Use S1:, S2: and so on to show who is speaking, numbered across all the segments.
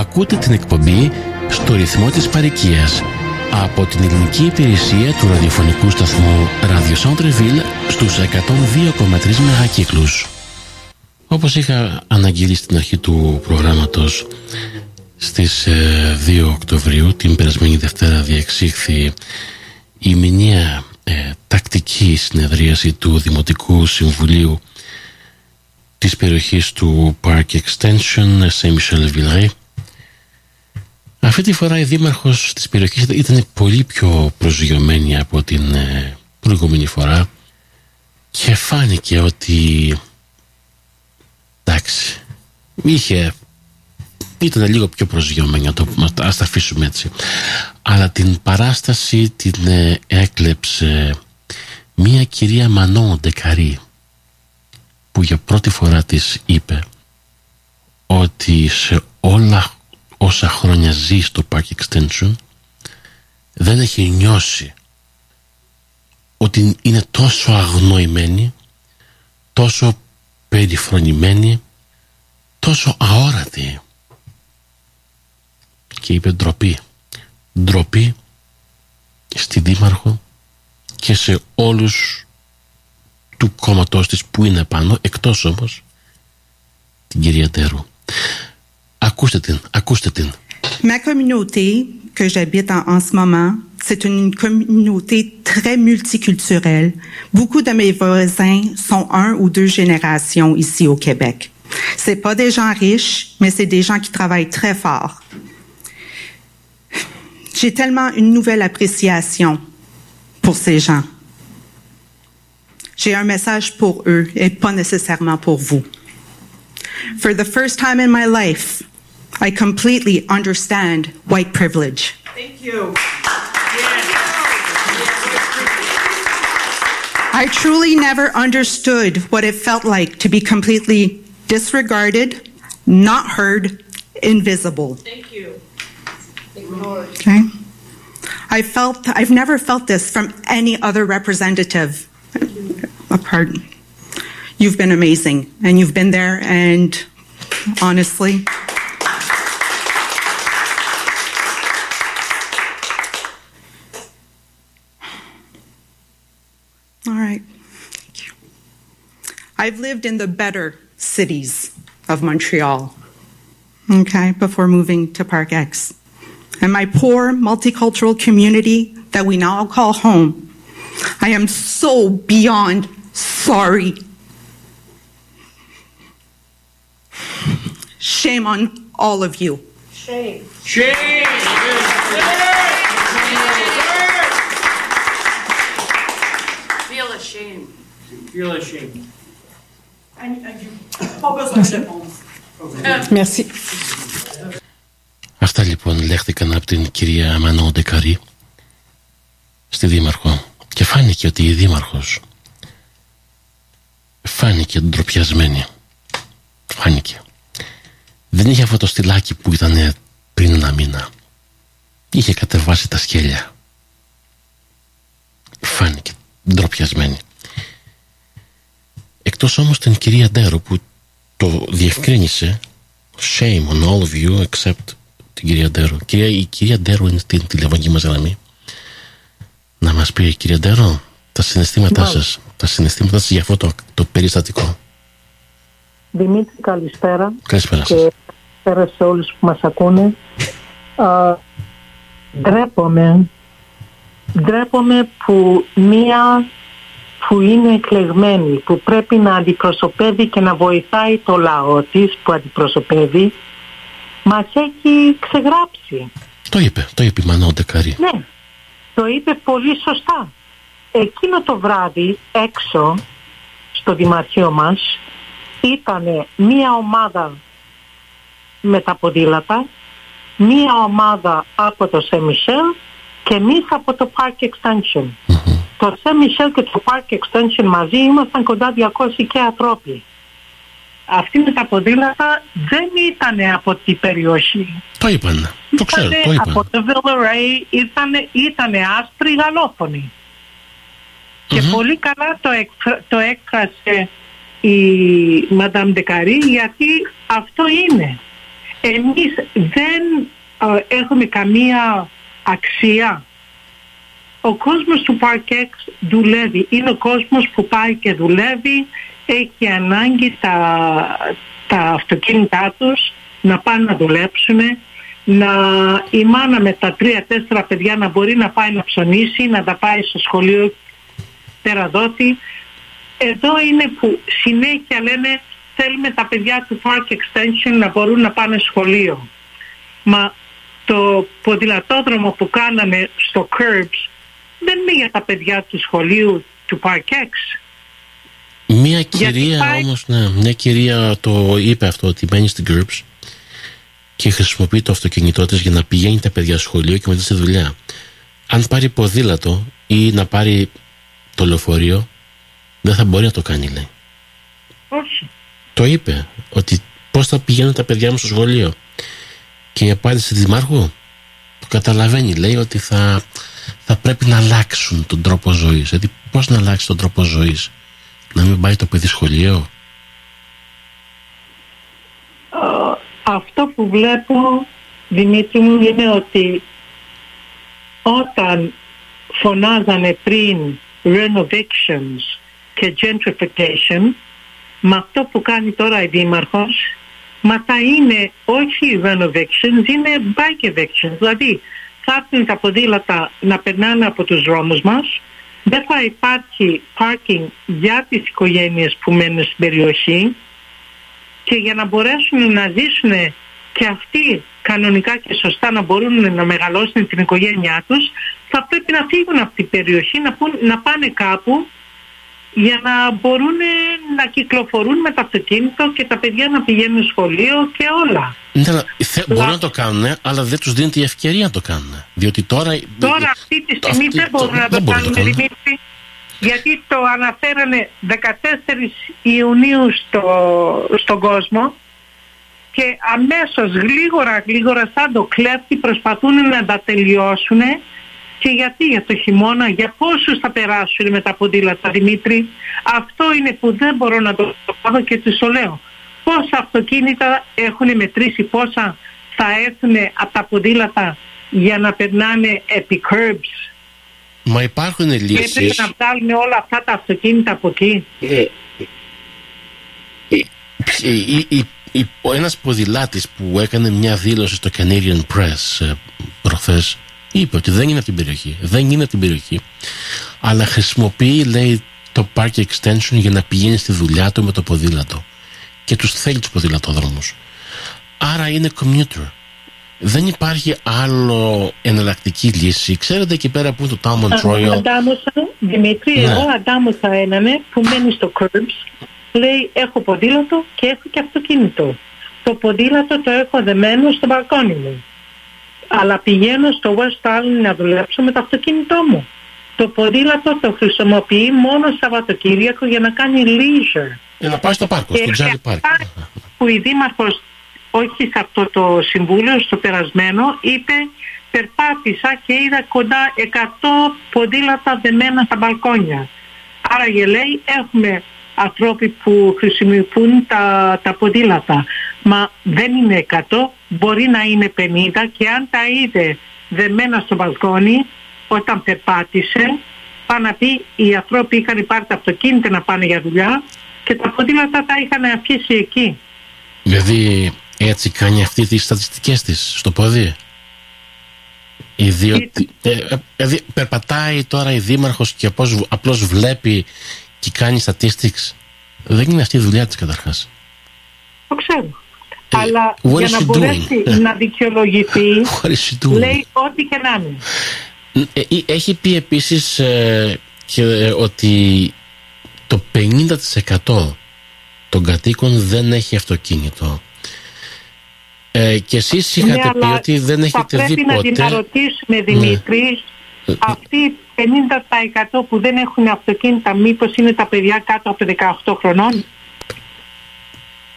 S1: Ακούτε την εκπομπή στο ρυθμό της παροικίας από την ελληνική υπηρεσία του ραδιοφωνικού σταθμού Radio Centreville στους 102,3 μεγακύκλους. Όπως είχα αναγγείλει στην αρχή του προγράμματος στις 2 ε, Οκτωβρίου την περασμένη Δευτέρα διεξήχθη η μηνιαία ε, τακτική συνεδρίαση του Δημοτικού Συμβουλίου της περιοχής του Park Extension Saint Michel Villeret αυτή τη φορά η δήμαρχος της περιοχής ήταν πολύ πιο προσγειωμένη από την ε, προηγούμενη φορά και φάνηκε ότι εντάξει είχε ήταν λίγο πιο προσγειωμένη το, ας τα αφήσουμε έτσι. Αλλά την παράσταση την ε, έκλεψε μία κυρία Μανώ Ντεκαρή που για πρώτη φορά της είπε ότι σε όλα όσα χρόνια ζει στο Park Extension δεν έχει νιώσει ότι είναι τόσο αγνοημένη τόσο περιφρονημένη τόσο αόρατη. Και είπε ντροπή. Ντροπή στη Δήμαρχο και σε όλους του κόμματός της που είναι πάνω εκτός όμως την κυρία Τέρου
S2: Ma communauté que j'habite en, ce moment, c'est une communauté très multiculturelle. Beaucoup de mes voisins sont un ou deux générations ici au Québec. C'est pas des gens riches, mais c'est des gens qui travaillent très fort. J'ai tellement une nouvelle appréciation pour ces gens. J'ai un message pour eux et pas nécessairement pour vous. For the first time in my life, I completely understand white privilege.
S3: Thank you.
S2: I truly never understood what it felt like to be completely disregarded, not heard, invisible.
S3: Thank you.
S2: Okay? I felt I've never felt this from any other representative. Oh, Apart. You've been amazing and you've been there and honestly All right. Thank you. I've lived in the better cities of Montreal, okay, before moving to Park X. And my poor multicultural community that we now call home, I am so beyond sorry. Shame on all of you.
S3: Shame.
S4: Shame.
S3: Feel ashamed.
S4: Feel ashamed.
S2: Merci.
S1: Αυτά λοιπόν λέχθηκαν από την κυρία Μανώ Ντεκαρή στη Δήμαρχο και φάνηκε ότι η Δήμαρχος φάνηκε ντροπιασμένη. Φάνηκε. Δεν είχε αυτό το στυλάκι που ήταν πριν ένα μήνα. Είχε κατεβάσει τα σκέλια. Φάνηκε ντροπιασμένη. Εκτός όμως την κυρία Ντέρο που το διευκρίνησε shame on all of you except την κυρία Ντέρο. Κυρία, η κυρία Ντέρο είναι στην τηλεφωνική μας γραμμή. Να μας πει η κυρία Ντέρο τα συναισθήματά σας, τα συναισθήματά σας για αυτό το, το περιστατικό.
S5: Δημήτρη καλησπέρα.
S1: Καλησπέρα
S5: και
S1: σας.
S5: καλησπέρα σε όλους που μας ακούνε. Α, ντρέπομαι, ντρέπομαι που μία που είναι εκλεγμένη, που πρέπει να αντιπροσωπεύει και να βοηθάει το λαό της που αντιπροσωπεύει, μας έχει ξεγράψει.
S1: Το είπε, το είπε η Μανώ Ντεκαρή.
S5: Ναι, το είπε πολύ σωστά. Εκείνο το βράδυ έξω στο δημαρχείο μας ήταν μία ομάδα με τα ποδήλατα, μία ομάδα από το Σεμισελ και εμείς από το Park Extension. Το Σεμισελ και το Park Extension μαζί ήμασταν κοντά 200 και ανθρώποι. Αυτοί με τα ποδήλατα δεν ήταν από την περιοχή.
S1: Το είπαν. Το ξέρω,
S5: Ήτανε
S1: το είπαν.
S5: από το Villeray, ήτανε, ήτανε άσπροι γαλόφωνοι. Και πολύ καλά το, εκφρα- το έκφρασε η Μαντάμ Ντεκαρή γιατί αυτό είναι. εμείς δεν ε, έχουμε καμία αξία. Ο κόσμος του Park δουλεύει. Είναι ο κόσμος που πάει και δουλεύει, έχει ανάγκη τα, τα αυτοκίνητά τους να πάνε να δουλέψουν, να η μάνα με τα τρία-τέσσερα παιδιά να μπορεί να πάει να ψωνίσει, να τα πάει στο σχολείο τεραδότη. Εδώ είναι που συνέχεια λένε θέλουμε τα παιδιά του Park Extension να μπορούν να πάνε σχολείο. Μα το ποδηλατόδρομο που κάναμε στο Curbs δεν είναι για τα παιδιά του σχολείου του Park X.
S1: Μια κυρία πάει... όμως, ναι, μια κυρία το είπε αυτό ότι μένει στην Curbs και χρησιμοποιεί το αυτοκίνητό της για να πηγαίνει τα παιδιά στο σχολείο και μετά στη δουλειά. Αν πάρει ποδήλατο ή να πάρει το λεωφορείο δεν θα μπορεί να το κάνει λέει.
S5: Όχι.
S1: Το είπε ότι πώς θα πηγαίνουν τα παιδιά μου στο σχολείο. Και η απάντηση της Δημάρχου το καταλαβαίνει λέει ότι θα, θα πρέπει να αλλάξουν τον τρόπο ζωής. Δηλαδή πώς να αλλάξει τον τρόπο ζωής; Να μην πάει το παιδί σχολείο;
S5: Αυτό που βλέπω Δημήτρη μου είναι ότι όταν φωνάζανε πριν renovations και gentrification με αυτό που κάνει τώρα η Δήμαρχος μα θα είναι όχι renovations, είναι bike evictions. Δηλαδή θα έρθουν τα ποδήλατα να περνάνε από τους δρόμους μας, δεν θα υπάρχει parking για τις οικογένειες που μένουν στην περιοχή. Και για να μπορέσουν να ζήσουν και αυτοί κανονικά και σωστά να μπορούν να μεγαλώσουν την οικογένειά τους θα πρέπει να φύγουν από την περιοχή, να, να πάνε κάπου για να μπορούν να κυκλοφορούν με το αυτοκίνητο και τα παιδιά να πηγαίνουν σχολείο και όλα.
S1: Ναι, θε, μπορούν να το κάνουν, αλλά δεν τους δίνεται η ευκαιρία να το κάνουν. Διότι τώρα...
S5: Τώρα αυτή τη στιγμή αυτή, δεν μπορούν να το κάνουν, Δημήτρη, γιατί το αναφέρανε 14 Ιουνίου στο, στον κόσμο και αμέσως γλίγορα γλίγορα σαν το κλέφτη προσπαθούν να τα τελειώσουν και γιατί για το χειμώνα, για πόσους θα περάσουν με τα ποδήλατα Δημήτρη; Αυτό είναι που δεν μπορώ να το κάνω και τους το λέω. Πόσα αυτοκίνητα έχουν μετρήσει, πόσα θα έρθουν από τα ποδήλατα για να περνάνε επί curbs;
S1: Μα υπάρχουν λύσεις.
S5: Και έπρεπε να βγάλουν όλα αυτά τα αυτοκίνητα από εκεί. Ε,
S1: ε, ε, ο ένας ποδηλάτης που έκανε μια δήλωση στο Canadian Press προχθές είπε ότι δεν είναι από την περιοχή. Δεν είναι από την περιοχή. Αλλά χρησιμοποιεί, λέει, το park extension για να πηγαίνει στη δουλειά του με το ποδήλατο. Και τους θέλει τους ποδηλατόδρομου. Άρα είναι commuter. Δεν υπάρχει άλλο εναλλακτική λύση. Ξέρετε εκεί πέρα που είναι το Talmud Royal.
S5: Αντάμωσα, Δημήτρη, ναι. εγώ αντάμωσα έναν που μένει στο curbs. Λέει έχω ποδήλατο και έχω και αυτοκίνητο. Το ποδήλατο το έχω δεμένο στο μπαλκόνι μου αλλά πηγαίνω στο West Island να δουλέψω με το αυτοκίνητό μου. Το ποδήλατο το χρησιμοποιεί μόνο Σαββατοκύριακο για να κάνει leisure.
S1: Για να πάει στο πάρκο, στο Τζάρι Πάρκο.
S5: Που η Δήμαρχος, όχι σε αυτό το συμβούλιο, στο περασμένο, είπε περπάτησα και είδα κοντά 100 ποδήλατα δεμένα στα μπαλκόνια. Άρα λέει έχουμε ανθρώποι που χρησιμοποιούν τα, τα ποδήλατα. Μα δεν είναι 100, μπορεί να είναι 50 και αν τα είδε δεμένα στο μπαλκόνι όταν περπάτησε πάει να πει οι ανθρώποι είχαν πάρει τα αυτοκίνητα να πάνε για δουλειά και τα ποδήλατα τα είχαν αφήσει εκεί.
S1: Δηλαδή έτσι κάνει αυτή τις στατιστικές της στο πόδι. Ιδιότι, ε, ε, δηλαδή περπατάει τώρα η δήμαρχος και απλώς βλέπει και κάνει statistics. Δεν είναι αυτή η δουλειά της καταρχάς.
S5: Το ξέρω. Ε, Αλλά για να μπορέσει να δικαιολογηθεί λέει ό,τι και να είναι.
S1: Ε, ε, έχει πει επίσης και, ότι το 50% των κατοίκων δεν έχει αυτοκίνητο. Ε, και εσείς ναι, είχατε πει ότι δεν έχετε δει ποτέ...
S5: Πρέπει να την ρωτήσουμε Δημήτρης, ναι. αυτοί 50% που δεν έχουν αυτοκίνητα μήπως είναι τα παιδιά κάτω από 18 χρονών;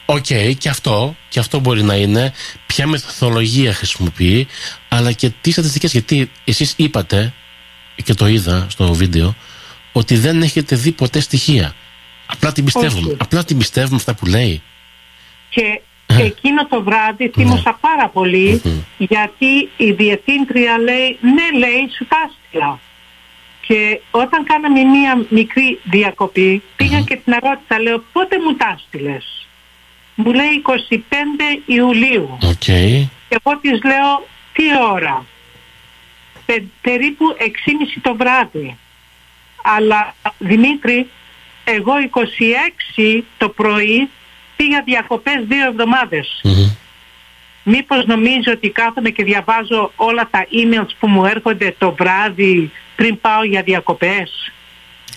S1: Ok, okay, και αυτό, και αυτό μπορεί να είναι ποια μεθοδολογία χρησιμοποιεί, αλλά και τις στατιστικές, γιατί εσείς είπατε, και το είδα στο βίντεο, ότι δεν έχετε δει ποτέ στοιχεία. Απλά την πιστεύουμε. Απλά την πιστεύουμε αυτά που λέει.
S5: Και εκείνο το βράδυ θύμωσα πάρα πολύ γιατί η διευθύντρια λέει ναι λέει σου τα έστειλα. Και όταν κάναμε μία μικρή διακοπή πήγα και την ερώτησα λέω πότε μου τα έστειλες; Μου λέει 25 Ιουλίου.
S1: Οκ.
S5: Και εγώ της λέω τι ώρα; Πε- περίπου 6.30 το βράδυ. Αλλά Δημήτρη, εγώ 26 το πρωί πήγα διακοπές δύο εβδομάδες.
S1: Μμμ.
S5: Μήπως νομίζω ότι κάθομαι και διαβάζω όλα τα emails που μου έρχονται το βράδυ πριν πάω για διακοπές;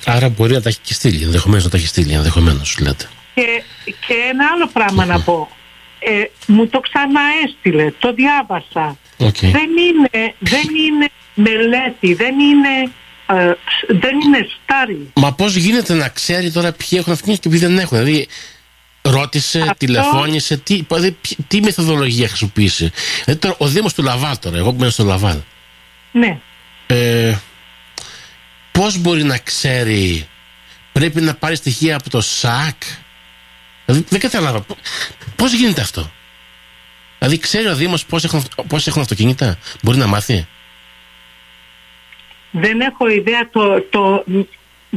S1: Άρα μπορεί να τα έχει και στείλει, ενδεχομένως να τα έχει στείλει, ενδεχομένως λέτε.
S5: Και, και ένα άλλο πράγμα να πω. Ε, μου το ξαναέστειλε, το διάβασα.
S1: Οκ.
S5: Δεν είναι, δεν είναι μελέτη, δεν είναι, ε, σ- δεν είναι study.
S1: Μα πώς γίνεται να ξέρει τώρα ποιοι έχουν αυτοκίνητο και ποιοι δεν έχουν; Δηλαδή, ρώτησε,
S5: Αυτό-
S1: τηλεφώνησε, τι, δηλαδή, ποι- τι μεθοδολογία χρησιμοποίησε; Δηλαδή, τώρα, ο Δήμος του Λαβάλ τώρα, εγώ που μένω στο Λαβάλ,
S5: Ναι.
S1: ε, πώς μπορεί να ξέρει, πρέπει να πάρει στοιχεία από το ΣΑΚ; Δηλαδή, δεν καταλάβα. Πώς γίνεται αυτό; Δηλαδή, ξέρει ο Δήμος πώς έχουν, αυ- πώς έχουν αυτοκίνητα; Μπορεί να μάθει;
S5: Δεν έχω ιδέα το, το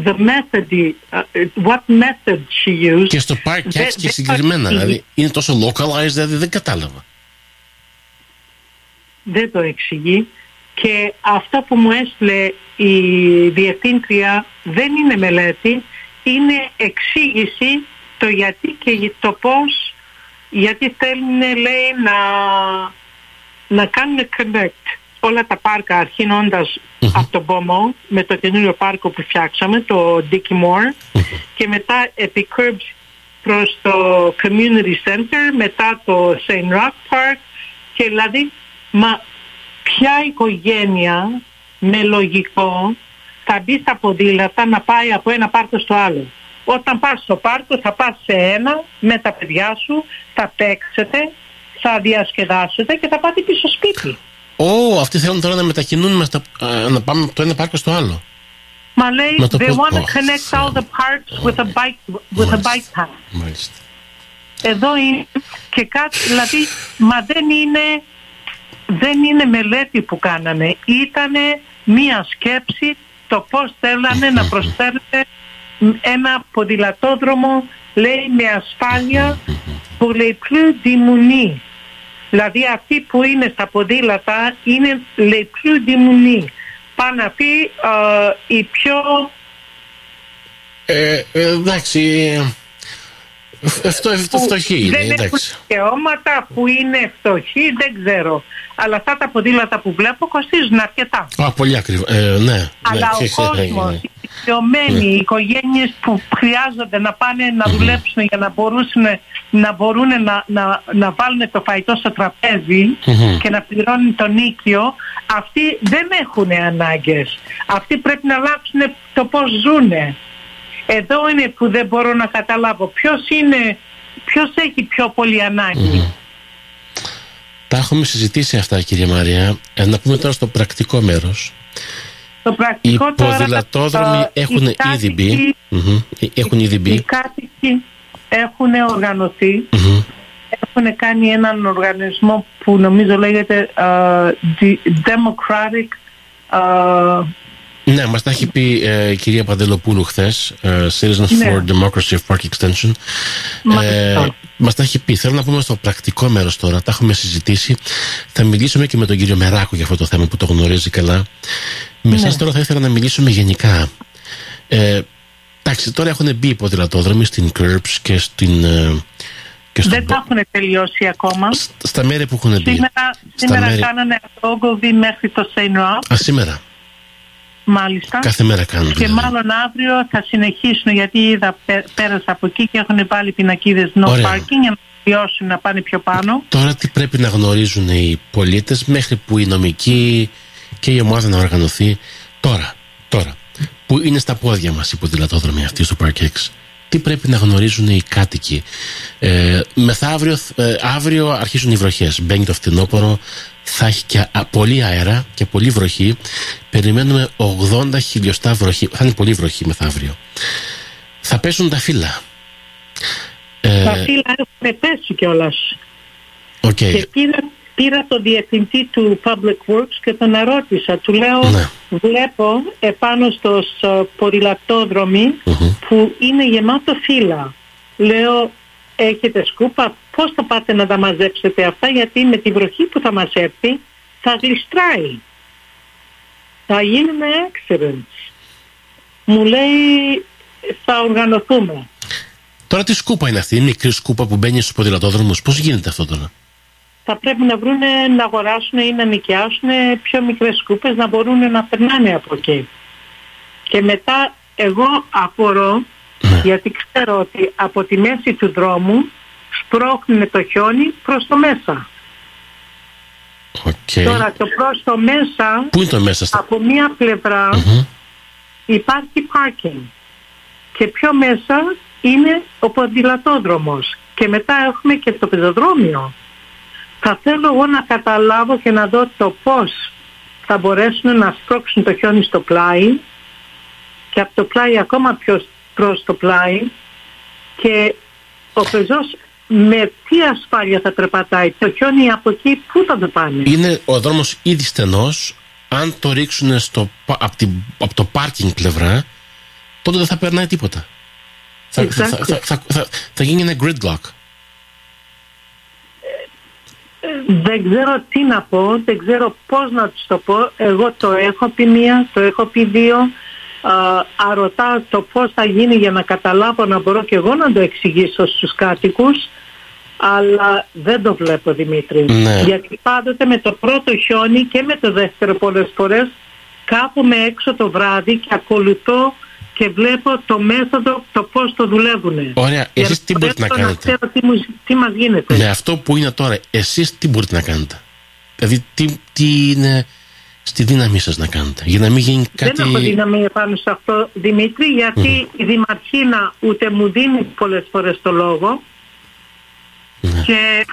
S5: the method, uh, what method she used.
S1: Και στο Park
S5: Δεν-
S1: X και
S5: δεν
S1: συγκεκριμένα.
S5: το-
S1: Δηλαδή, είναι τόσο localized, δηλαδή δεν κατάλαβα.
S5: δεν το εξηγεί και αυτό που μου έστειλε η διευθύντρια δεν είναι μελέτη, είναι εξήγηση το γιατί και το πώς, γιατί θέλουν λέει να, να κάνουν connect όλα τα πάρκα αρχινώντας από τον Μπόμο με το καινούριο πάρκο που φτιάξαμε, το Dicky Moore και μετά επί curbs προς το Community Center, μετά το St. Rock Park και δηλαδή, μα ποια οικογένεια με λογικό θα μπει στα ποδήλατα να πάει από ένα πάρκο στο άλλο. Όταν πας στο πάρκο θα πας σε ένα με τα παιδιά σου, θα παίξετε, θα διασκεδάσετε και θα πάτε πίσω σπίτι.
S1: Ω, αυτοί θέλουν τώρα να μετακινούν μας τα, α, να πάμε από το ένα πάρκο στο άλλο.
S5: Μα λέει,
S1: Να το
S5: they
S1: πω-
S5: want to
S1: Ω,
S5: connect all the parks with a bike, with a
S1: Μάλιστα.
S5: bike path.
S1: Μάλιστα.
S5: Εδώ είναι και κάτι, δηλαδή, μα δεν είναι, δεν είναι μελέτη που κάνανε. Ήτανε μία σκέψη το πώς θέλανε να προσφέρετε ένα ποδηλατόδρομο, λέει, με ασφάλεια που λέει plus diminué. Δηλαδή αυτοί που είναι στα ποδήλατα είναι les plus diminués. Πάνε να πει ε, οι πιο
S1: Ε, ε, εντάξει. Ε, Αυτό αυτό φτωχή είναι,
S5: δεν έχουν
S1: εντάξει.
S5: δικαιώματα που είναι φτωχοί, δεν ξέρω. Αλλά αυτά τα ποδήλατα που βλέπω κοστίζουν αρκετά.
S1: Α, πολύ ακριβό. Ε, ναι.
S5: Αλλά
S1: ναι,
S5: ο
S1: ξέρεις,
S5: κόσμος,
S1: ε, ε,
S5: οι ηλικιωμένοι, οι οικογένειες που χρειάζονται να πάνε να δουλέψουν για να μπορούν να, μπορούν να, να, να βάλουν το φαγητό στο τραπέζι
S1: Μμμ.
S5: και να πληρώνουν το νίκιο, αυτοί δεν έχουν ανάγκες. Αυτοί πρέπει να αλλάξουν το πώς ζουνε. Εδώ είναι που δεν μπορώ να καταλάβω ποιος είναι, ποιος έχει πιο πολύ ανάγκη.
S1: Τα έχουμε συζητήσει αυτά, κυρία Μαρία. Ε, να πούμε τώρα στο πρακτικό μέρος.
S5: Το
S1: Οι
S5: πρακτικό τώρα,
S1: ποδηλατόδρομοι
S5: ε,
S1: έχουν
S5: οι
S1: ήδη
S5: κάτοικοι-
S1: μπει. Μμμ. Ε, Έχουν ήδη
S5: Οι
S1: μπει.
S5: κάτοικοι έχουν οργανωθεί,
S1: Μμμ.
S5: έχουν κάνει έναν οργανισμό που νομίζω λέγεται ε, The Democratic ε,
S1: Ναι, μας τα έχει πει ε, η κυρία Παντελοπούλου χθες, ε, Citizens
S5: Ναι.
S1: for Democracy of Park Extension.
S5: Μάλιστα.
S1: μας τα έχει πει. Θέλω να πούμε στο πρακτικό μέρος τώρα, τα έχουμε συζητήσει. Θα μιλήσουμε και με τον κύριο Μεράκο για αυτό το θέμα που το γνωρίζει καλά. Με
S5: Ναι.
S1: εσάς τώρα θα ήθελα να μιλήσουμε γενικά. Ε, εντάξει, τώρα έχουν μπει οι ποδηλατόδρομοι στην Curbs και στην... ε, και στον
S5: δεν τα έχουν τελειώσει ακόμα.
S1: Σ- στα μέρη που έχουν μπει.
S5: Σήμερα,
S1: Στα
S5: σήμερα
S1: μέρη-
S5: κάνανε Ogilvy μέχρι το St. Rock,
S1: Α, σήμερα.
S5: Μάλιστα.
S1: Κάθε μέρα κάνουν.
S5: Και
S1: δηλαδή.
S5: μάλλον αύριο θα συνεχίσουν γιατί είδα πέ- πέρασα από εκεί και έχουν βάλει πινακίδες no
S1: Ωραία.
S5: parking για να τελειώσουν να πάνε πιο πάνω.
S1: Τώρα τι πρέπει να γνωρίζουν οι πολίτες μέχρι που η νομική και η ομάδα να οργανωθεί τώρα, τώρα που είναι στα πόδια μας οι ποδηλατόδρομοι αυτοί στο Park X. Τι πρέπει να γνωρίζουν οι κάτοικοι; Ε, μεθαύριο, ε, αύριο αρχίζουν οι βροχές. Μπαίνει το φθινόπωρο, θα έχει και α- πολύ αέρα και πολύ βροχή. Περιμένουμε 80 χιλιοστά βροχή. Θα είναι πολύ βροχή μεθαύριο. Θα πέσουν τα φύλλα.
S5: Ε, Τα φύλλα έχουν πέσει κιόλας.
S1: Okay.
S5: Και πήρα, πήρα το διευθυντή του Public Works και τον ερώτησα. Του λέω,
S1: Ναι.
S5: βλέπω επάνω στο πορυλακτόδρομι που είναι γεμάτο φύλλα. Λέω, έχετε σκούπα, πώς θα πάτε να τα μαζέψετε αυτά γιατί με τη βροχή που θα μας έρθει θα γλιστράει. Θα γίνουν accidents. Μου λέει, θα οργανωθούμε.
S1: Τώρα τι σκούπα είναι αυτή, η μικρή σκούπα που μπαίνει στους ποδηλατόδρομους. Πώς γίνεται αυτό τώρα;
S5: θα πρέπει να βρουν να αγοράσουν ή να νοικιάσουν πιο μικρές σκούπες να μπορούν να περνάνε από εκεί. Και μετά εγώ απορώ
S1: Ναι.
S5: γιατί ξέρω ότι από τη μέση του δρόμου σπρώχνουν το χιόνι προς το μέσα.
S1: Οκ.
S5: Τώρα το προς το μέσα
S1: Πού είναι το μέσα στα.
S5: από μία πλευρά
S1: Μμμ.
S5: υπάρχει parking και πιο μέσα είναι ο ποδηλατόδρομος και μετά έχουμε και το πεζοδρόμιο. Θα θέλω εγώ να καταλάβω και να δω το πώς θα μπορέσουν να σπρώξουν το χιόνι στο πλάι και από το πλάι ακόμα πιο προς το πλάι και ο πεζός με τι ασφάλεια θα τρεπατάει το χιόνι από εκεί πού θα το πάνε;
S1: Είναι ο δρόμος ήδη στενός. Αν το ρίξουν στο, από, την, από το πάρκινγκ πλευρά, τότε δεν θα περνάει τίποτα. Θα, θα, θα,
S5: Exactly.
S1: θα, θα, θα, θα γίνει ένα gridlock.
S5: Δεν ξέρω τι να πω, δεν ξέρω πώς να τους το πω. Εγώ το έχω πει μία, το έχω πει δύο. Α, αρωτά το πώς θα γίνει για να καταλάβω να μπορώ και εγώ να το εξηγήσω στους κάτοικους. Αλλά δεν το βλέπω Δημήτρη.
S1: Ναι.
S5: Γιατί πάντοτε με το πρώτο χιόνι και με το δεύτερο πολλές φορές κάθομαι έξω το βράδυ και ακολουθώ και βλέπω το μέθοδο, το πώς το δουλεύουν.
S1: Ωραία, εσείς τι μπορείτε να κάνετε;
S5: ξέρω τι, μου- τι μας γίνεται.
S1: Με αυτό που είναι τώρα, εσείς τι μπορείτε να κάνετε; Δηλαδή, τι, τι είναι στη δύναμή σας να κάνετε. Για να μην γίνει κάτι.
S5: Δεν έχω δύναμη επάνω σε αυτό, Δημήτρη, γιατί η Δημαρχίνα ούτε μου δίνει πολλές φορές το λόγο
S1: Ναι.
S5: και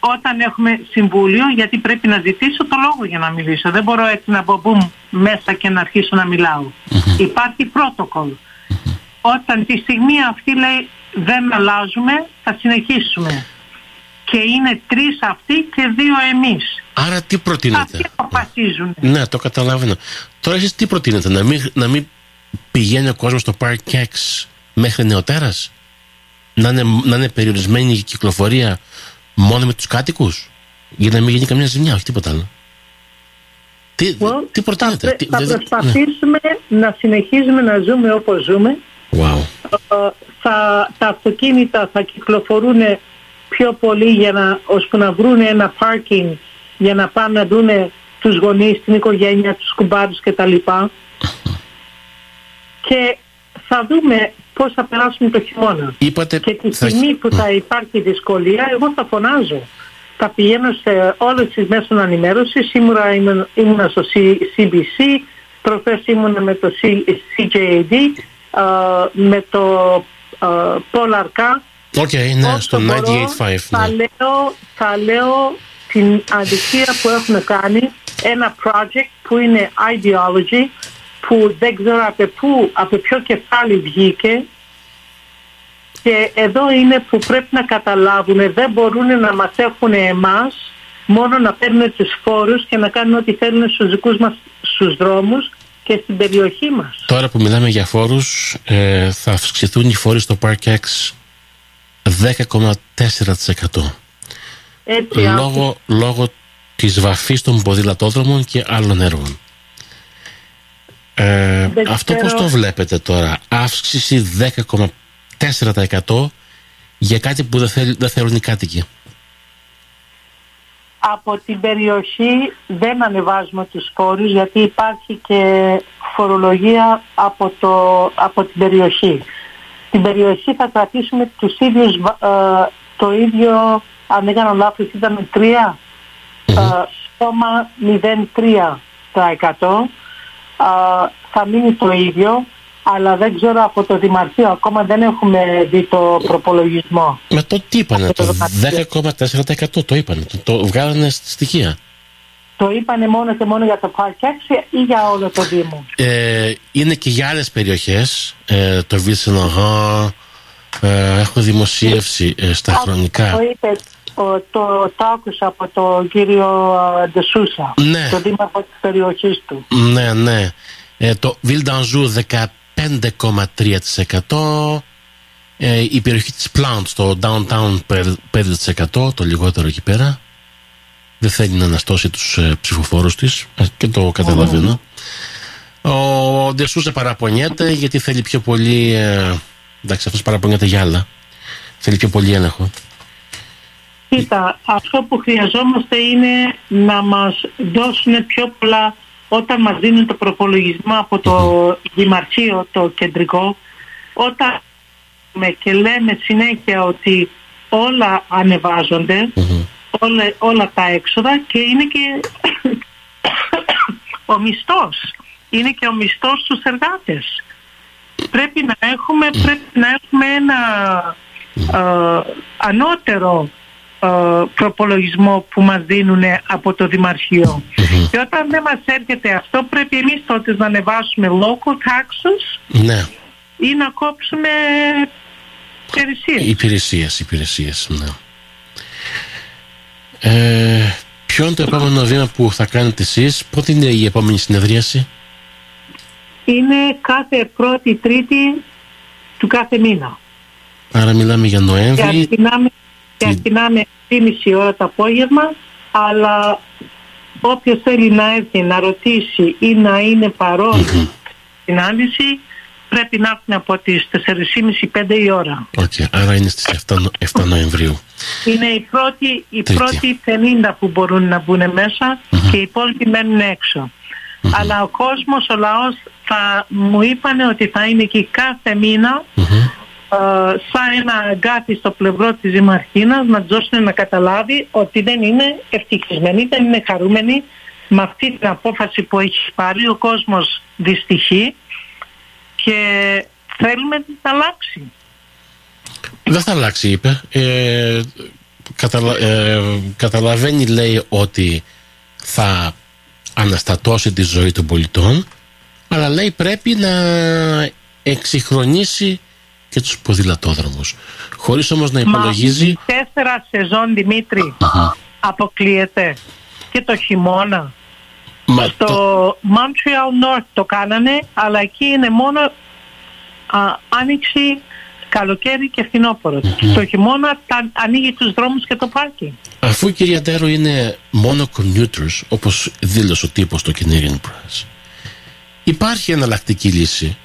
S5: όταν έχουμε συμβούλιο, γιατί πρέπει να ζητήσω το λόγο για να μιλήσω. Δεν μπορώ έτσι να μπω μπουμ μέσα και να αρχίσω να μιλάω. Υπάρχει πρότοκολ. Όταν τη στιγμή αυτή λέει δεν αλλάζουμε, θα συνεχίσουμε. Και είναι τρεις αυτοί και δύο εμείς.
S1: Άρα τι προτείνετε;
S5: Αυτοί αποφασίζουν.
S1: Ναι, το καταλαβαίνω. Τώρα εσείς τι προτείνετε, να μην, να μην πηγαίνει ο κόσμος στο Park X μέχρι νεοτέρας; Να είναι, να είναι περιορισμένη η κυκλοφορία μόνο με τους κάτοικους; Για να μην γίνει καμιά ζημιά, όχι τίποτα άλλο. Τι,
S5: Well,
S1: τι προτείνετε.
S5: Θα,
S1: τι,
S5: θα
S1: δεν- ναι.
S5: προσπαθήσουμε να συνεχίζουμε να ζούμε όπως ζούμε.
S1: Wow.
S5: Ε, θα, τα αυτοκίνητα θα κυκλοφορούν πιο πολύ για να, ώσπου να βρουν ένα πάρκινγκ για να πάνε να δουν τους γονείς, την οικογένεια, τους κουμπάρους κτλ. Και θα δούμε πώς θα περάσουμε το χειμώνα.
S1: Είπατε.
S5: Και τη
S1: θα-
S5: στιγμή που θα υπάρχει δυσκολία, εγώ θα φωνάζω. Θα πηγαίνω σε όλες τις μέσες ενημέρωσης. Σήμερα ήμουν, ήμουνα στο C- CBC, προχθές ήμουνα με το C- CJAD, α, με το α, Paul Arcand.
S1: OK, ναι,
S5: Όσο
S1: στο
S5: μπορώ,
S1: 98.5.
S5: Θα,
S1: Ναι.
S5: λέω, θα λέω την αδικία που έχουν κάνει ένα project που είναι ideology που δεν ξέρω από πού, από ποιο κεφάλι βγήκε και εδώ είναι που πρέπει να καταλάβουν δεν μπορούν να μας έχουν εμάς μόνο να παίρνουν τους φόρους και να κάνουν ό,τι θέλουν στους δικούς μας στους δρόμους και στην περιοχή μας.
S1: Τώρα που μιλάμε για φόρους, ε, θα αυξηθούν οι φόροι στο Park X 10,4%.
S5: Έτσι,
S1: λόγω, λόγω της βαφής των ποδηλατόδρομων και άλλων έργων. Ε,
S5: Δεν
S1: αυτό πώς
S5: ξέρω.
S1: το βλέπετε τώρα, αύξηση 10,4% για κάτι που δεν, θέλ, δεν θέλουν οι κάτοικοι.
S5: από την περιοχή δεν ανεβάζουμε τους φόρους γιατί υπάρχει και φορολογία από, το, από την περιοχή. Στην περιοχή θα κρατήσουμε τους ίδιους, βα- ε, το ίδιο, αν δεν κάνω λάθος, ήταν 3, ε, 0,03%. Ε, θα μείνει το ίδιο, αλλά δεν ξέρω από το Δημαρχείο, ακόμα δεν έχουμε δει το προπολογισμό.
S1: Με το τι είπανε,
S5: Αυτό
S1: το
S5: το δωμάτιο.
S1: 10,4% το είπανε, το, το βγάλανε στη στοιχεία.
S5: Το είπανε μόνο και μόνο για το Park 6 ή για όλο το Δήμο;
S1: Ε, είναι και για άλλες περιοχές, ε, το Ville Saint-Laurent, Ε, έχω δημοσίευση ε, στα χρονικά.
S5: Το είπε, ο- το, το άκουσα από τον κύριο ε, Ντεσούσα,
S1: Ναι.
S5: τον δήμαρχο της περιοχής του.
S1: Ναι, ναι. Ε, το Βιλντανζού 15,3%. Ε, η περιοχή της Plant στο downtown 5%, το λιγότερο εκεί πέρα. Δεν θέλει να αναστώσει τους ε, ψηφοφόρους της ε, και το καταλαβαίνω. Ο Ντεσούσα παραπονιέται γιατί θέλει πιο πολύ... Ε, εντάξει, αυτός παραπονιέται για άλλα. Θέλει πιο πολύ έλεγχο.
S5: Κοίτα, αυτό που χρειαζόμαστε είναι να μας δώσουν πιο πολλά όταν μας δίνουν το προπολογισμό από το Δημαρχείο, το κεντρικό, όταν με και λέμε συνέχεια ότι όλα ανεβάζονται, όλα, όλα τα έξοδα και είναι και ο μισθός. Είναι και ο μισθός στους εργάτες. Πρέπει να έχουμε, πρέπει να έχουμε ένα ε, ανώτερο ε, προπολογισμό που μας δίνουν από το Δημαρχείο. Και όταν δεν μας έρχεται αυτό πρέπει εμείς τότε να ανεβάσουμε local taxes
S1: Ναι.
S5: ή να κόψουμε υπηρεσίες.
S1: Υπηρεσίες, υπηρεσίες, ναι. Ε, ποιο είναι το επόμενο βήμα που θα κάνετε εσείς, πότε είναι η επόμενη συνεδρίαση;
S5: Είναι κάθε πρώτη τρίτη του κάθε μήνα.
S1: Άρα μιλάμε για
S5: Και
S1: Νοέμβρη.
S5: αρχινάμε, και αρχινάμε 3,5 ώρα το απόγευμα, αλλά όποιος θέλει να έρθει να ρωτήσει ή να είναι παρόν στην συνάντηση, πρέπει να έρθει από τις 4.30-5 η ώρα.
S1: Οκ, άρα είναι στις 7, Νο- 7 Νοεμβρίου.
S5: Είναι οι πρώτοι, οι
S1: Τρίτη.
S5: πρώτοι 50 που μπορούν να μπουν μέσα και οι υπόλοιποι μένουν έξω. Αλλά ο κόσμος, ο λαός θα μου είπαν ότι θα είναι εκεί κάθε μήνα ε, σαν ένα αγκάθι στο πλευρό της Δημαρχίνας να τους δώσουν να καταλάβει ότι δεν είναι ευτυχισμένοι, δεν είναι χαρούμενοι με αυτή την απόφαση που έχει πάρει. Ο κόσμος δυστυχεί και θέλουμε να αλλάξει.
S1: Δεν θα αλλάξει, είπε. Ε, καταλα- ε, καταλαβαίνει, λέει, ότι θα αναστατώσει τη ζωή των πολιτών, αλλά λέει πρέπει να εξυγχρονίσει και τους ποδηλατόδρομους. Χωρίς όμως να υπολογίζει...
S5: Μα τέσσερα σεζόν Δημήτρη αποκλείεται και το χειμώνα.
S1: Μα
S5: Στο
S1: το-
S5: Montreal North το κάνανε, αλλά εκεί είναι μόνο α, άνοιξη, καλοκαίρι και φθινόπωρο. Το χειμώνα τα, ανοίγει τους δρόμους και το πάρκι.
S1: Αφού η κυρία Ντέρο είναι μόνο commuters, όπως δήλωσε ο τύπος στο Canadian Press, υπάρχει εναλλακτική λύση.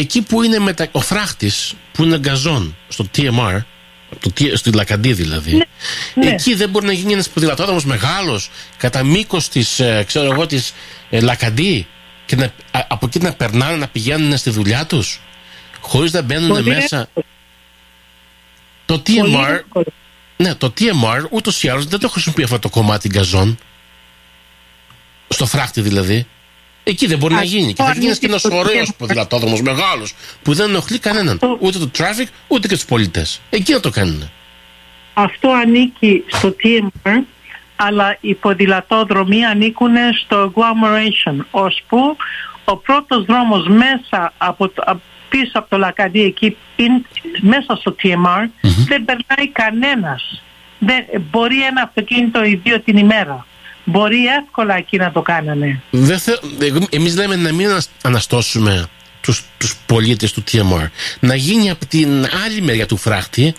S1: Εκεί που είναι μετα... ο φράχτης που είναι γκαζόν στο TMR, το, T- στη Λακαντή δηλαδή,
S5: ναι.
S1: εκεί δεν μπορεί να γίνει ένας ποδηλατόδρομος μεγάλος κατά μήκος της, ε, ξέρω εγώ, της ε, Λακαντή και να, α- από εκεί να περνάνε να πηγαίνουν στη δουλειά τους χωρίς να μπαίνουν
S5: Πολύ
S1: μέσα.
S5: εύκολο.
S1: Το
S5: Πολύ
S1: TMR
S5: εύκολο.
S1: ναι, το TMR ούτως ή άλλως δεν το χρησιμοποιεί αυτό το κομμάτι γκαζόν. Στο φράχτη δηλαδή. Εκεί δεν μπορεί
S5: Α,
S1: να γίνει. Και θα
S5: αυτό
S1: γίνει και ένας
S5: ανήκει στο
S1: ωραίος
S5: TMR.
S1: ποδηλατόδρομος μεγάλος που δεν ενοχλεί κανέναν.
S5: Αυτό-
S1: Ούτε το traffic ούτε και τους πολίτε. Εκεί να το κάνουν.
S5: Αυτό ανήκει στο TMR, αλλά οι ποδηλατόδρομοι ανήκουν στο agglomeration, ώσπου ο πρώτος δρόμος μέσα από το, α- πίσω από το Λακαντί εκεί, in- μέσα στο TMR, δεν περνάει κανένας. Δεν, μπορεί ένα αυτοκίνητο ή δύο την ημέρα. Μπορεί εύκολα εκεί να το κάνανε.
S1: Δεν θε... εγώ- Εμείς λέμε να μην ανασ- αναστώσουμε τους, τους πολίτες του TMR. Να γίνει από την άλλη μεριά του φράχτη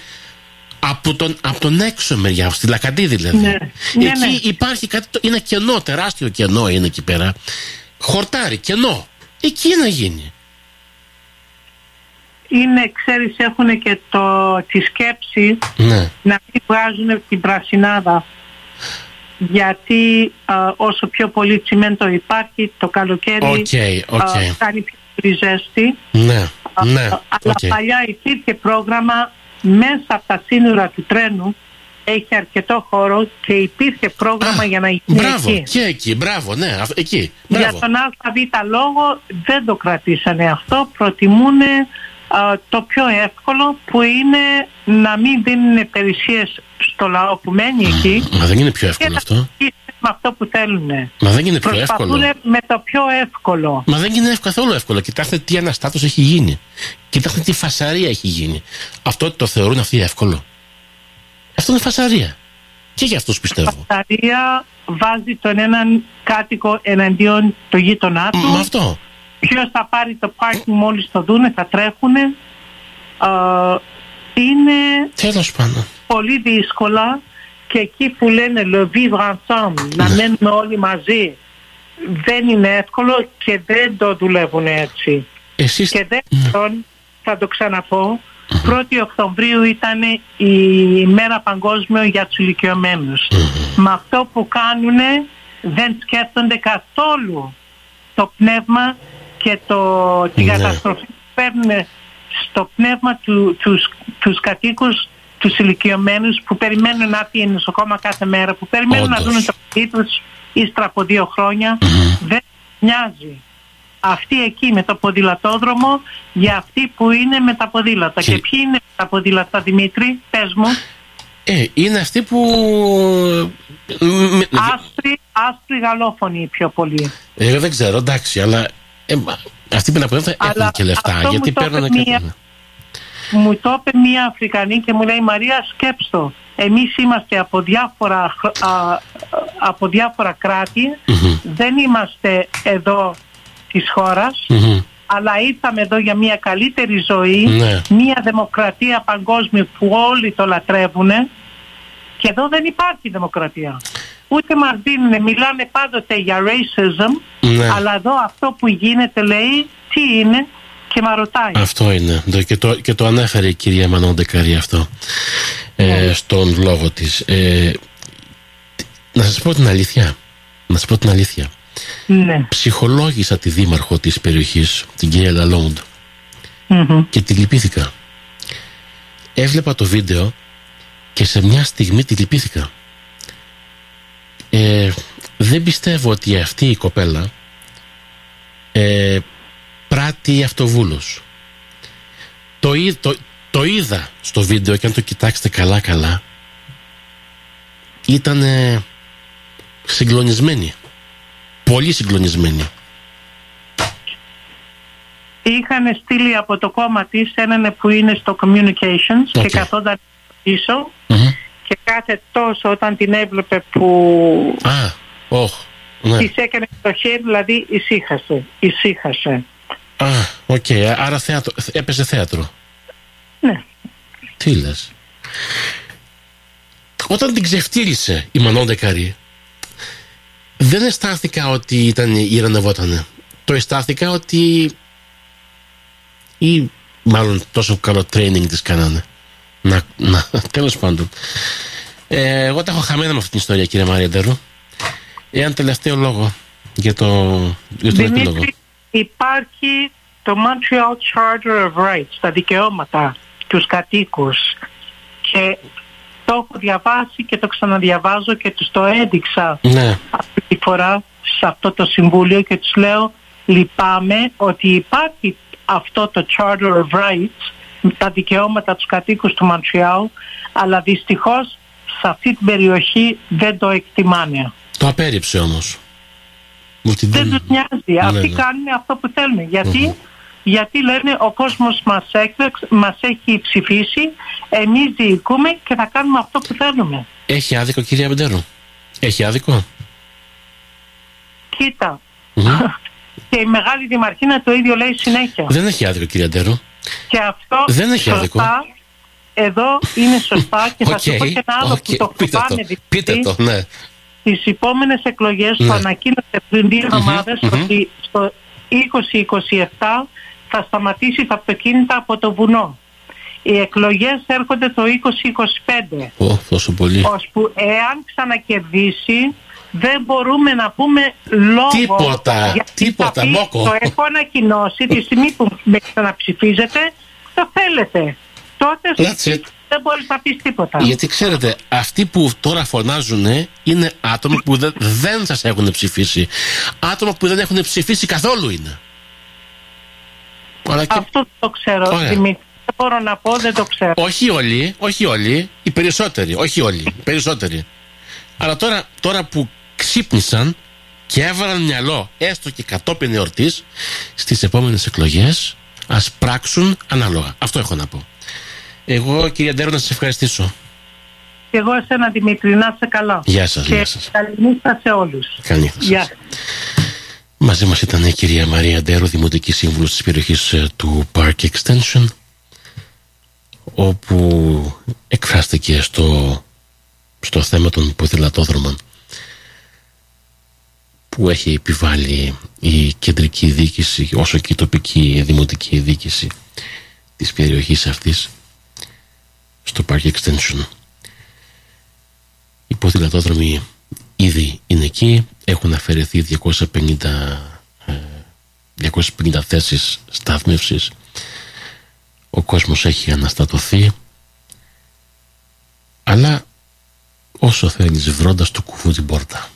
S1: από τον, από τον έξω μεριά, στη L'Acadie δηλαδή.
S5: Ναι, ναι,
S1: εκεί
S5: ναι.
S1: υπάρχει κάτι, το- είναι κενό, τεράστιο κενό είναι εκεί πέρα. Χορτάρι, κενό. Εκεί να γίνει.
S5: Είναι, ξέρεις, έχουν και το, τη σκέψη
S1: Ναι.
S5: να μην βγάζουν την πρασινάδα γιατί α, όσο πιο πολύ τσιμέντο υπάρχει το καλοκαίρι
S1: OK, OK.
S5: α, κάνει πιο πολύ ζέστη
S1: Ναι,
S5: Α,
S1: ναι.
S5: αλλά
S1: οκ.
S5: παλιά υπήρχε πρόγραμμα μέσα από τα σύνορα του τρένου έχει αρκετό χώρο και υπήρχε πρόγραμμα
S1: Α,
S5: για να γίνει
S1: Μπράβο,
S5: εκεί.
S1: και εκεί, μπράβο, ναι, αυ- εκεί.
S5: Για
S1: Μπράβο.
S5: τον ΑΒ λόγο δεν το κρατήσανε αυτό, προτιμούν α, το πιο εύκολο που είναι να μην δίνουν υπηρεσίες στο λαό που μένει εκεί
S1: Μα δεν είναι πιο εύκολο
S5: και
S1: αυτό.
S5: να με αυτό που θέλουν.
S1: Μα δεν είναι πιο
S5: Προσπαθούν
S1: εύκολο.
S5: με το πιο εύκολο.
S1: Μα δεν είναι εύκολο, καθόλου εύκολο. Κοιτάξτε τι αναστάτωση έχει γίνει. Κοιτάξτε τι φασαρία έχει γίνει. Αυτό το θεωρούν αυτοί εύκολο. Αυτό είναι φασαρία. Και για αυτούς πιστεύω.
S5: Πασταρία βάζει τον έναν κάτοικο εναντίον το γείτονά του.
S1: Μα αυτό.
S5: Ποιος θα πάρει το πάρκινγκ μόλις το δούνε, θα τρέχουν. είναι
S1: Τέλος πάντων.
S5: πολύ δύσκολα και εκεί που λένε le vivre ensemble, να μένουμε όλοι μαζί, δεν είναι εύκολο και δεν το δουλεύουν έτσι.
S1: Εσείς...
S5: Και δεύτερον, θα το ξαναπώ, 1η Οκτωβρίου ήταν η μέρα παγκόσμιο για τους ηλικιωμένους. Με αυτό που κάνουν δεν σκέφτονται καθόλου το πνεύμα και το, τη
S1: Ναι.
S5: καταστροφή που παίρνουν στο πνεύμα του, τους, τους κατοίκους τους ηλικιωμένους που περιμένουν να έρθει η νοσοκόμα κάθε μέρα, που περιμένουν να
S1: Όντως.
S5: δουν το παιδί τους ύστερα από δύο χρόνια. Δεν μοιάζει αυτή εκεί με το ποδηλατόδρομο για αυτοί που είναι με τα ποδήλατα.
S1: Και-
S5: Και, ποιοι είναι με τα ποδήλατα, Δημήτρη, πες μου.
S1: Ε, είναι αυτοί που... με-
S5: Άστροι, άστροι γαλλόφωνοι πιο πολύ.
S1: Ε, δεν ξέρω, εντάξει, αλλά ε, μα, αυτοί που να πούνε έχουν
S5: Αλλά
S1: και λεφτά.
S5: αυτό
S1: Γιατί
S5: μου το
S1: παίρνουν
S5: είπε
S1: κάτι.
S5: μία- Μου το είπε μία Αφρικανή και μου λέει Μαρία σκέψτο. Εμείς είμαστε από διάφορα, χ- α, από διάφορα κράτη.
S1: Μμμ.
S5: Δεν είμαστε εδώ της χώρας.
S1: Μμμ.
S5: αλλά ήρθαμε εδώ για μια καλύτερη ζωή,
S1: Ναι.
S5: μια δημοκρατία παγκόσμια που όλοι το λατρεύουν και εδώ δεν υπάρχει δημοκρατία. Ούτε μας δίνουν, μιλάνε πάντοτε για racism,
S1: Ναι.
S5: αλλά εδώ αυτό που γίνεται λέει τι είναι και με ρωτάει.
S1: Αυτό είναι. Το- Και το, και το ανέφερε η κυρία Μανών Ντεκαρή αυτό ε, στον λόγο της. Ε, να σας πω την αλήθεια. Να σας πω την αλήθεια.
S5: Ναι.
S1: Ψυχολόγησα τη δήμαρχο της περιοχής, την κυρία Λαλόντ,
S5: Μμμ.
S1: και τη λυπήθηκα. Έβλεπα το βίντεο και σε μια στιγμή τη λυπήθηκα. Ε, δεν πιστεύω ότι αυτή η κοπέλα ε, πράττει αυτοβούλως. Το, εί- το, το είδα στο βίντεο και αν το κοιτάξετε καλά καλά ήταν συγκλονισμένη. Πολύ συγκλονισμένη.
S5: Είχαν στείλει από το κόμμα της έναν που είναι στο communications
S1: OK.
S5: και καθόταν πίσω
S1: Μμμ.
S5: Και κάθε τόσο όταν την έβλεπε που
S1: Α, όχ, ναι.
S5: Της έκανε το χέρι, δηλαδή ησύχασε. Ησύχασε.
S1: Α, οκ, άρα θέατρο, έπαιζε θέατρο.
S5: Ναι.
S1: Τι λες. Όταν την ξεφτίλισε η Μανών Ντεκαρή, δεν αισθάνθηκα ότι ήταν ειρωνευότανε. Το αισθάνθηκα ότι ή μάλλον τόσο καλό training της κάνανε. Να, να, τέλος πάντων. Ε, εγώ τα έχω χαμένα με αυτή την ιστορία κύριε Μαρία Ντερού. Έναν τελευταίο λόγο για το, για τον επίλογο.
S5: Δημήτρη, υπάρχει το Montreal Charter of Rights, τα δικαιώματα τους κατοίκους και το έχω διαβάσει και το ξαναδιαβάζω και τους το έδειξα
S1: Ναι,
S5: αυτή τη φορά σε αυτό το συμβούλιο και τους λέω λυπάμαι ότι υπάρχει αυτό το Charter of Rights τα δικαιώματα τους κατοίκους του Μοντρεάλ αλλά δυστυχώς σε αυτή την περιοχή δεν το εκτιμάνε.
S1: το απέρριψε όμως. Ότι
S5: Δεν τους νοιάζει. Αυτοί
S1: ναι.
S5: κάνουν αυτό που θέλουν. Γιατί, γιατί λένε ο κόσμος μας, έκλεξ, μας έχει ψηφίσει, εμείς διοικούμε και θα κάνουμε αυτό που θέλουμε.
S1: Έχει άδικο κυρία Μπεντέρου. Έχει άδικο;
S5: Κοίτα.
S1: Μμμ.
S5: και η μεγάλη δημαρχίνα το ίδιο λέει συνέχεια.
S1: Δεν έχει άδικο κυρία Μπεντέρου.
S5: Και αυτό
S1: Δεν έχει άδικο.
S5: σωστά, εδώ είναι σωστά και θα σου πω και ένα άλλο
S1: οκ,
S5: που το
S1: πείτε
S5: φοβάμαι
S1: το, πείτε το, ναι.
S5: Τις επόμενες εκλογές
S1: Ναι.
S5: που ανακοίνωσε πριν δύο εβδομάδες
S1: μμμ.
S5: ότι στο 2027 θα σταματήσει τα αυτοκίνητα από το βουνό. Οι εκλογές έρχονται το 2025.
S1: Ω, τόσο πολύ.
S5: Ώσπου εάν ξανακερδίσει δεν μπορούμε να πούμε λόγο.
S1: Τίποτα,
S5: γιατί
S1: τίποτα,
S5: θα πει,
S1: μόκο.
S5: Το έχω ανακοινώσει τη στιγμή που με ξαναψηφίζετε, το θέλετε. Τότε
S1: That's it.
S5: δεν μπορείς να πεις τίποτα.
S1: Γιατί ξέρετε, αυτοί που τώρα φωνάζουν είναι άτομα που δεν, δεν σας έχουν ψηφίσει. Άτομα που δεν έχουν ψηφίσει καθόλου είναι. Αλλά και...
S5: Αυτό το ξέρω,
S1: Ωραία.
S5: Δημήτρη. Δεν μπορώ να πω, δεν το ξέρω.
S1: Όχι όλοι, όχι όλοι, οι περισσότεροι, όχι όλοι, οι περισσότεροι. Αλλά τώρα, τώρα που ξύπνησαν και έβαλαν μυαλό έστω και κατόπιν εορτής στις επόμενες εκλογές ας πράξουν ανάλογα. Αυτό έχω να πω. Εγώ κυρία Ντέρο να σας ευχαριστήσω.
S5: Και εγώ εσένα Δημήτρη, να είσαι καλά.
S1: Γεια σας,
S5: και
S1: γεια σας.
S5: Καληνύχτα σε όλους.
S1: Καλή νύχτα
S5: Γεια
S1: σας. Μαζί μας ήταν η κυρία Μαρία Ντέρο, Δημοτική Σύμβουλος της περιοχής ε, του Park Extension όπου εκφράστηκε στο, στο θέμα των ποδηλατόδρομων που έχει επιβάλει η κεντρική διοίκηση όσο και η τοπική δημοτική διοίκηση της περιοχής αυτής στο Park Extension. Οι ποδηλατόδρομοι ήδη είναι εκεί, έχουν αφαιρεθεί 250, ε, 250 θέσεις στάθμευσης ο κόσμος έχει αναστατωθεί αλλά όσο θέλεις βρώντας του κουβού την πόρτα